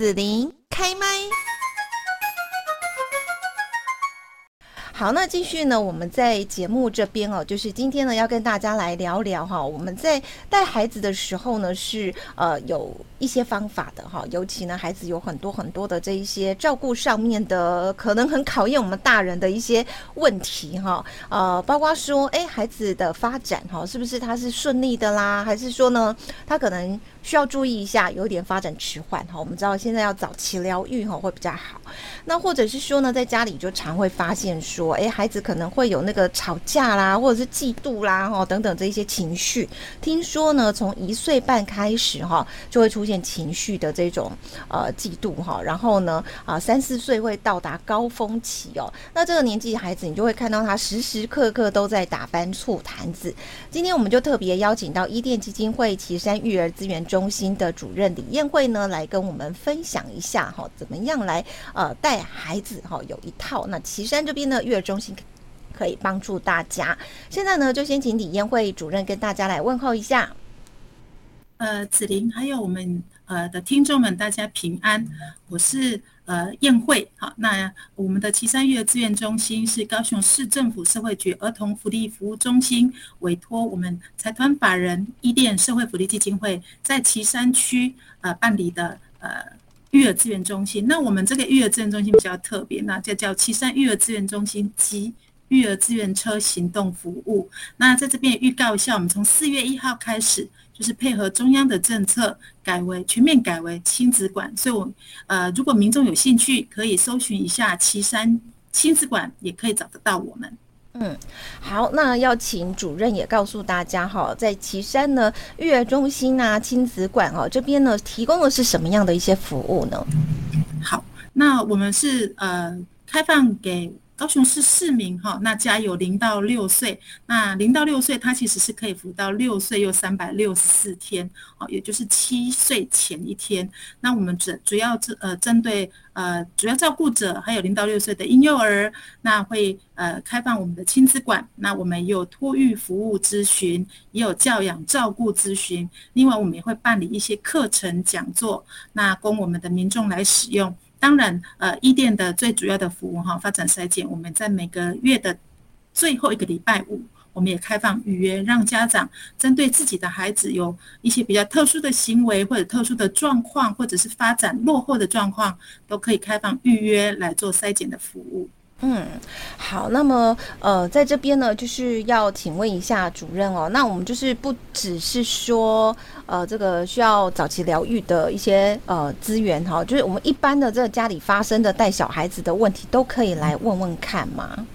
子琳开麦。好，那继续呢，我们在节目这边哦，就是今天呢要跟大家来聊聊哈，我们在带孩子的时候呢是呃有一些方法的哈，尤其呢孩子有很多很多的这一些照顾上面的，可能很考验我们大人的一些问题哈，呃，包括说哎孩子的发展哈，是不是他是顺利的啦，还是说呢他可能需要注意一下，有点发展迟缓哈，我们知道现在要早期疗愈哈会比较好，那或者是说呢在家里就常会发现说。哎，孩子可能会有那个吵架啦，或者是嫉妒啦，哈，等等这一些情绪。听说呢，从一岁半开始，哈，就会出现情绪的这种呃嫉妒，哈，然后呢，啊，三四岁会到达高峰期哦。那这个年纪孩子，你就会看到他时时刻刻都在打翻醋坛子。今天我们就特别邀请到伊甸基金会岐山育儿资源中心的主任李艳慧呢，来跟我们分享一下，哈，怎么样来呃带孩子，哈，有一套。那岐山这边的育儿中心可以帮助大家。现在呢，就先请李燕慧主任跟大家来问候一下。呃，子琳，还有我们呃的听众们，大家平安。我是呃彦慧。好，那我们的旗山育儿资源中心是高雄市政府社会局儿童福利服务中心委托我们财团法人伊甸社会福利基金会在旗山区呃办理的呃。育儿资源中心，那我们这个育儿资源中心比较特别，那就叫岐山育儿资源中心及育儿资源车行动服务。那在这边预告一下，我们从四月一号开始，就是配合中央的政策，改为全面改为亲子馆。所以我，呃，如果民众有兴趣，可以搜寻一下岐山亲子馆，也可以找得到我们。嗯，好，那要请主任也告诉大家哈，在岐山呢育儿中心啊亲子馆哦这边呢提供的是什么样的一些服务呢？好，那我们是呃开放给。高雄市市民哈，那家有零到六岁，那零到六岁，他其实是可以服到六岁又三百六十四天，哦，也就是七岁前一天。那我们主主要针呃针对呃主要照顾者，还有零到六岁的婴幼儿，那会呃开放我们的亲子馆，那我们有托育服务咨询，也有教养照顾咨询，另外我们也会办理一些课程讲座，那供我们的民众来使用。当然，呃，一店的最主要的服务哈，发展筛检，我们在每个月的最后一个礼拜五，我们也开放预约，让家长针对自己的孩子有一些比较特殊的行为或者特殊的状况，或者是发展落后的状况，都可以开放预约来做筛检的服务。嗯，好，那么呃，在这边呢，就是要请问一下主任哦，那我们就是不只是说呃，这个需要早期疗愈的一些呃资源哈，就是我们一般的这个家里发生的带小孩子的问题，都可以来问问看吗？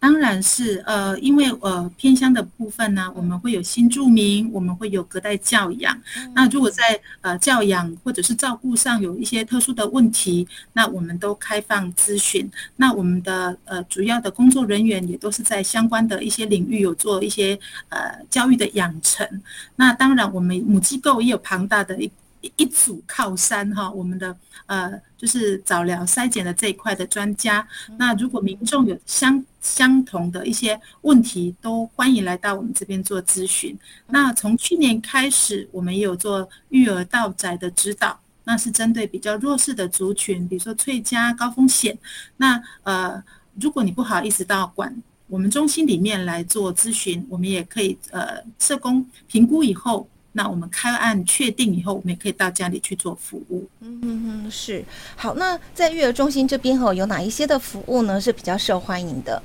当然是，呃，因为呃偏乡的部分呢，我们会有新住民，我们会有隔代教养。那如果在呃教养或者是照顾上有一些特殊的问题，那我们都开放咨询。那我们的呃主要的工作人员也都是在相关的一些领域有做一些呃教育的养成。那当然，我们母机构也有庞大的一。一组靠山哈，我们的呃就是早疗筛检的这一块的专家。那如果民众有相相同的一些问题，都欢迎来到我们这边做咨询。那从去年开始，我们也有做育儿到宅的指导，那是针对比较弱势的族群，比如说翠家高风险。那呃，如果你不好意思到管我们中心里面来做咨询，我们也可以呃社工评估以后。那我们开案确定以后，我们也可以到家里去做服务。嗯嗯嗯，是。好，那在育儿中心这边哈，有哪一些的服务呢？是比较受欢迎的？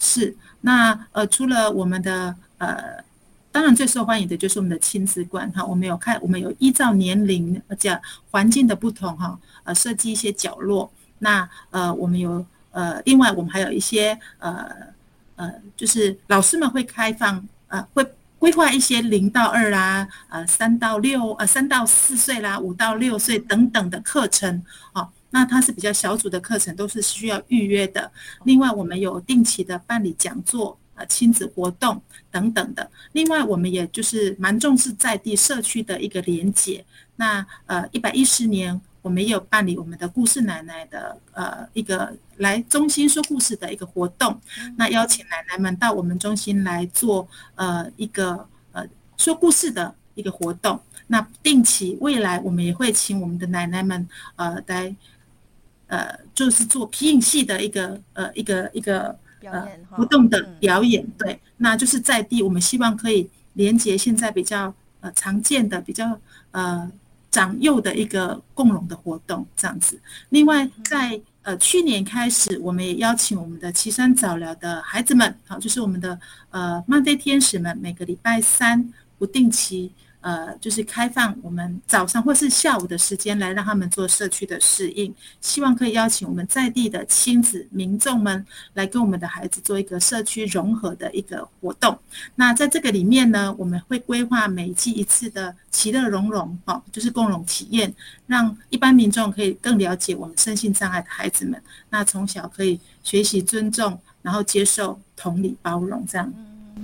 是。那呃，除了我们的呃，当然最受欢迎的就是我们的亲子馆哈。我们有看，我们有依照年龄而且环境的不同哈，呃，设计一些角落。那呃，我们有呃，另外我们还有一些呃呃，就是老师们会开放呃会。规划一些零到二啦，呃，三到六，呃，三到四岁啦，五到六岁等等的课程，哦，那它是比较小组的课程，都是需要预约的。另外，我们有定期的办理讲座，呃，亲子活动等等的。另外，我们也就是蛮重视在地社区的一个连结。那呃，一百一十年。我们也有办理我们的故事奶奶的呃一个来中心说故事的一个活动，那邀请奶奶们到我们中心来做呃一个呃说故事的一个活动。那定期未来我们也会请我们的奶奶们呃来呃就是做皮影戏的一个呃一个一个呃活动的表演。对，那就是在地，我们希望可以连接现在比较呃常见的比较呃长幼的一个共融的活动这样子。另外在呃，去年开始，我们也邀请我们的岐山早疗的孩子们，好，就是我们的呃漫飞天使们，每个礼拜三不定期。呃，就是开放我们早上或是下午的时间来让他们做社区的适应，希望可以邀请我们在地的亲子民众们来跟我们的孩子做一个社区融合的一个活动。那在这个里面呢，我们会规划每季一次的其乐融融，哦，就是共融体验，让一般民众可以更了解我们身心障碍的孩子们。那从小可以学习尊重，然后接受、同理、包容这样。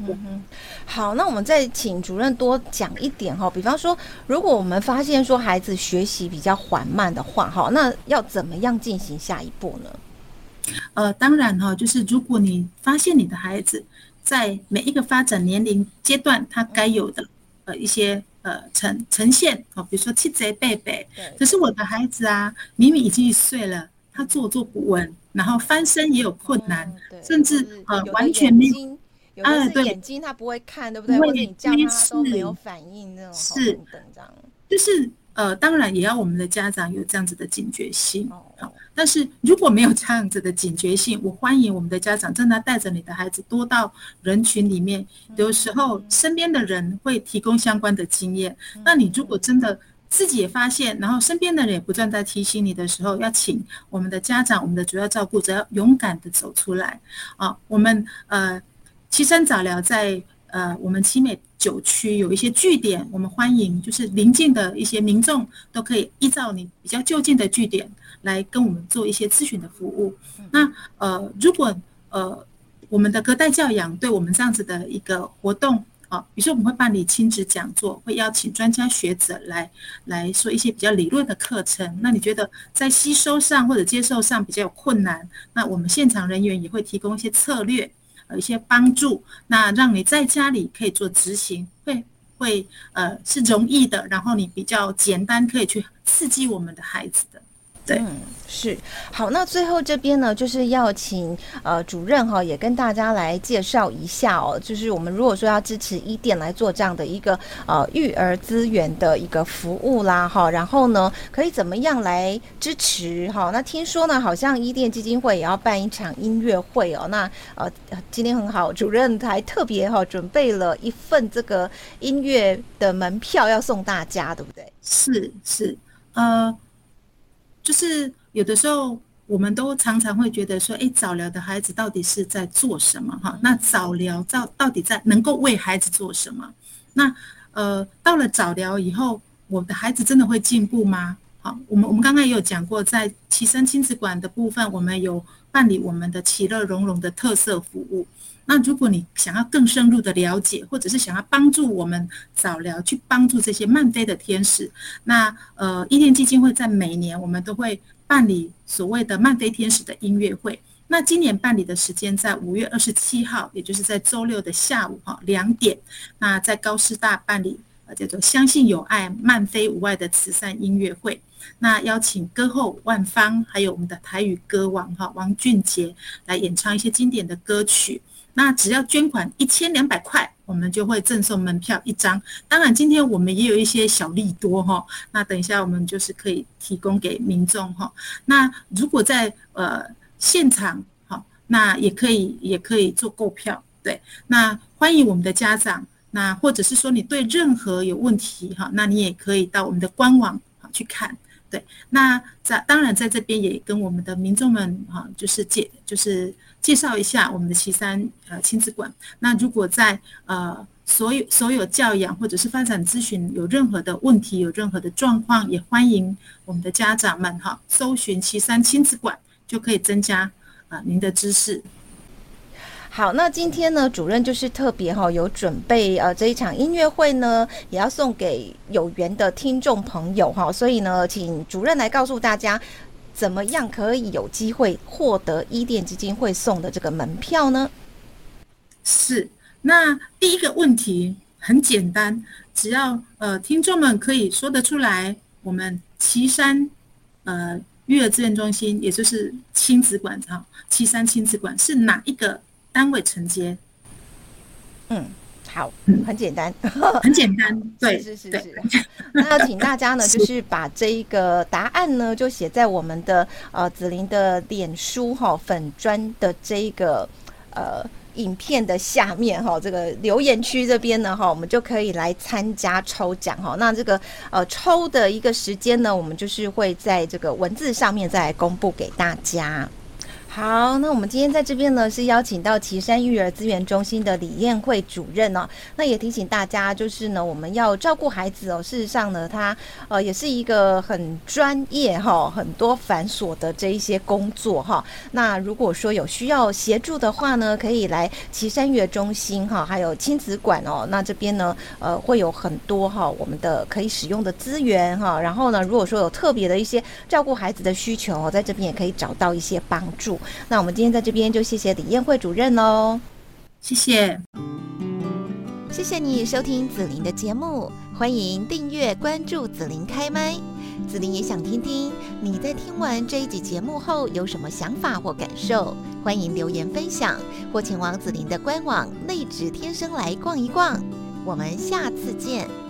嗯哼，好，那我们再请主任多讲一点哈。比方说，如果我们发现说孩子学习比较缓慢的话，哈，那要怎么样进行下一步呢？呃，当然哈，就是如果你发现你的孩子在每一个发展年龄阶段，他该有的呃一些呃呈呈现哦，比如说七贼贝贝，可是我的孩子啊，明明已经一岁了，他坐坐不稳，然后翻身也有困难，嗯、甚至呃完全没有。有的是眼睛他不会看，对不对？或者你叫他都没有反应，那种是等这样。就是呃，当然也要我们的家长有这样子的警觉性。好，但是如果没有这样子的警觉性，我欢迎我们的家长真的带着你的孩子多到人群里面。有时候身边的人会提供相关的经验。那你如果真的自己也发现，然后身边的人也不断在提醒你的时候，要请我们的家长、我们的主要照顾者要勇敢的走出来啊！我们呃。琦山早疗在呃，我们七美九区有一些据点，我们欢迎就是邻近的一些民众都可以依照你比较就近的据点来跟我们做一些咨询的服务。那呃，如果呃我们的隔代教养对我们这样子的一个活动啊，比如说我们会办理亲子讲座，会邀请专家学者来来说一些比较理论的课程。那你觉得在吸收上或者接受上比较有困难，那我们现场人员也会提供一些策略。有，一些帮助，那让你在家里可以做执行，会会呃是容易的，然后你比较简单，可以去刺激我们的孩子的。对，嗯，是好。那最后这边呢，就是要请呃主任哈，也跟大家来介绍一下哦。就是我们如果说要支持伊甸来做这样的一个呃育儿资源的一个服务啦哈，然后呢，可以怎么样来支持哈？那听说呢，好像伊甸基金会也要办一场音乐会哦。那呃，今天很好，主任还特别哈准备了一份这个音乐的门票要送大家，对不对？是是，呃。就是有的时候，我们都常常会觉得说，哎，早疗的孩子到底是在做什么？哈，那早疗到到底在能够为孩子做什么？那呃，到了早疗以后，我的孩子真的会进步吗？好，我们我们刚刚也有讲过，在琦山亲子馆的部分，我们有办理我们的其乐融融的特色服务。那如果你想要更深入的了解，或者是想要帮助我们早疗去帮助这些慢飞的天使，那呃，伊甸基金会在每年我们都会办理所谓的慢飞天使的音乐会。那今年办理的时间在五月二十七号，也就是在周六的下午哈两点，那在高师大办理呃叫做相信有爱慢飞无碍的慈善音乐会。那邀请歌后万芳，还有我们的台语歌王哈王俊杰来演唱一些经典的歌曲。那只要捐款一千两百块，我们就会赠送门票一张。当然，今天我们也有一些小利多哈。那等一下我们就是可以提供给民众哈。那如果在呃现场哈，那也可以也可以做购票。对，那欢迎我们的家长。那或者是说你对任何有问题哈，那你也可以到我们的官网好去看。对，那在当然在这边也跟我们的民众们哈，就是介就是介绍一下我们的琦山呃亲子馆。那如果在呃所有所有教养或者是发展咨询有任何的问题，有任何的状况，也欢迎我们的家长们哈，搜寻琦山亲子馆就可以增加啊、呃、您的知识。好，那今天呢，主任就是特别哈，有准备呃这一场音乐会呢，也要送给有缘的听众朋友哈，所以呢，请主任来告诉大家，怎么样可以有机会获得伊甸基金会送的这个门票呢？是，那第一个问题很简单，只要呃听众们可以说得出来，我们岐山呃育儿资源中心，也就是亲子馆哈，旗山亲子馆是哪一个单位承接？嗯。好，很简单，很简单，对，是是是是。那要请大家呢，就是把这一个答案呢，就写在我们的呃紫琳的脸书哈粉砖的这一个呃影片的下面哈，这个留言区这边呢哈，我们就可以来参加抽奖哈。那这个呃抽的一个时间呢，我们就是会在这个文字上面再来公布给大家。好，那我们今天在这边呢，是邀请到岐山育儿资源中心的李彦慧主任哦。那也提醒大家，就是呢，我们要照顾孩子哦。事实上呢，他呃也是一个很专业哈，很多繁琐的这一些工作哈。那如果说有需要协助的话呢，可以来岐山育儿中心哈，还有亲子馆哦。那这边呢，呃，会有很多哈我们的可以使用的资源哈。然后呢，如果说有特别的一些照顾孩子的需求，在这边也可以找到一些帮助。那我们今天在这边就谢谢李彦慧主任喽，谢谢，谢谢你收听紫琳的节目，欢迎订阅关注紫琳开麦，紫琳也想听听你在听完这一集节目后有什么想法或感受，欢迎留言分享或前往紫琳的官网内职天生来逛一逛，我们下次见。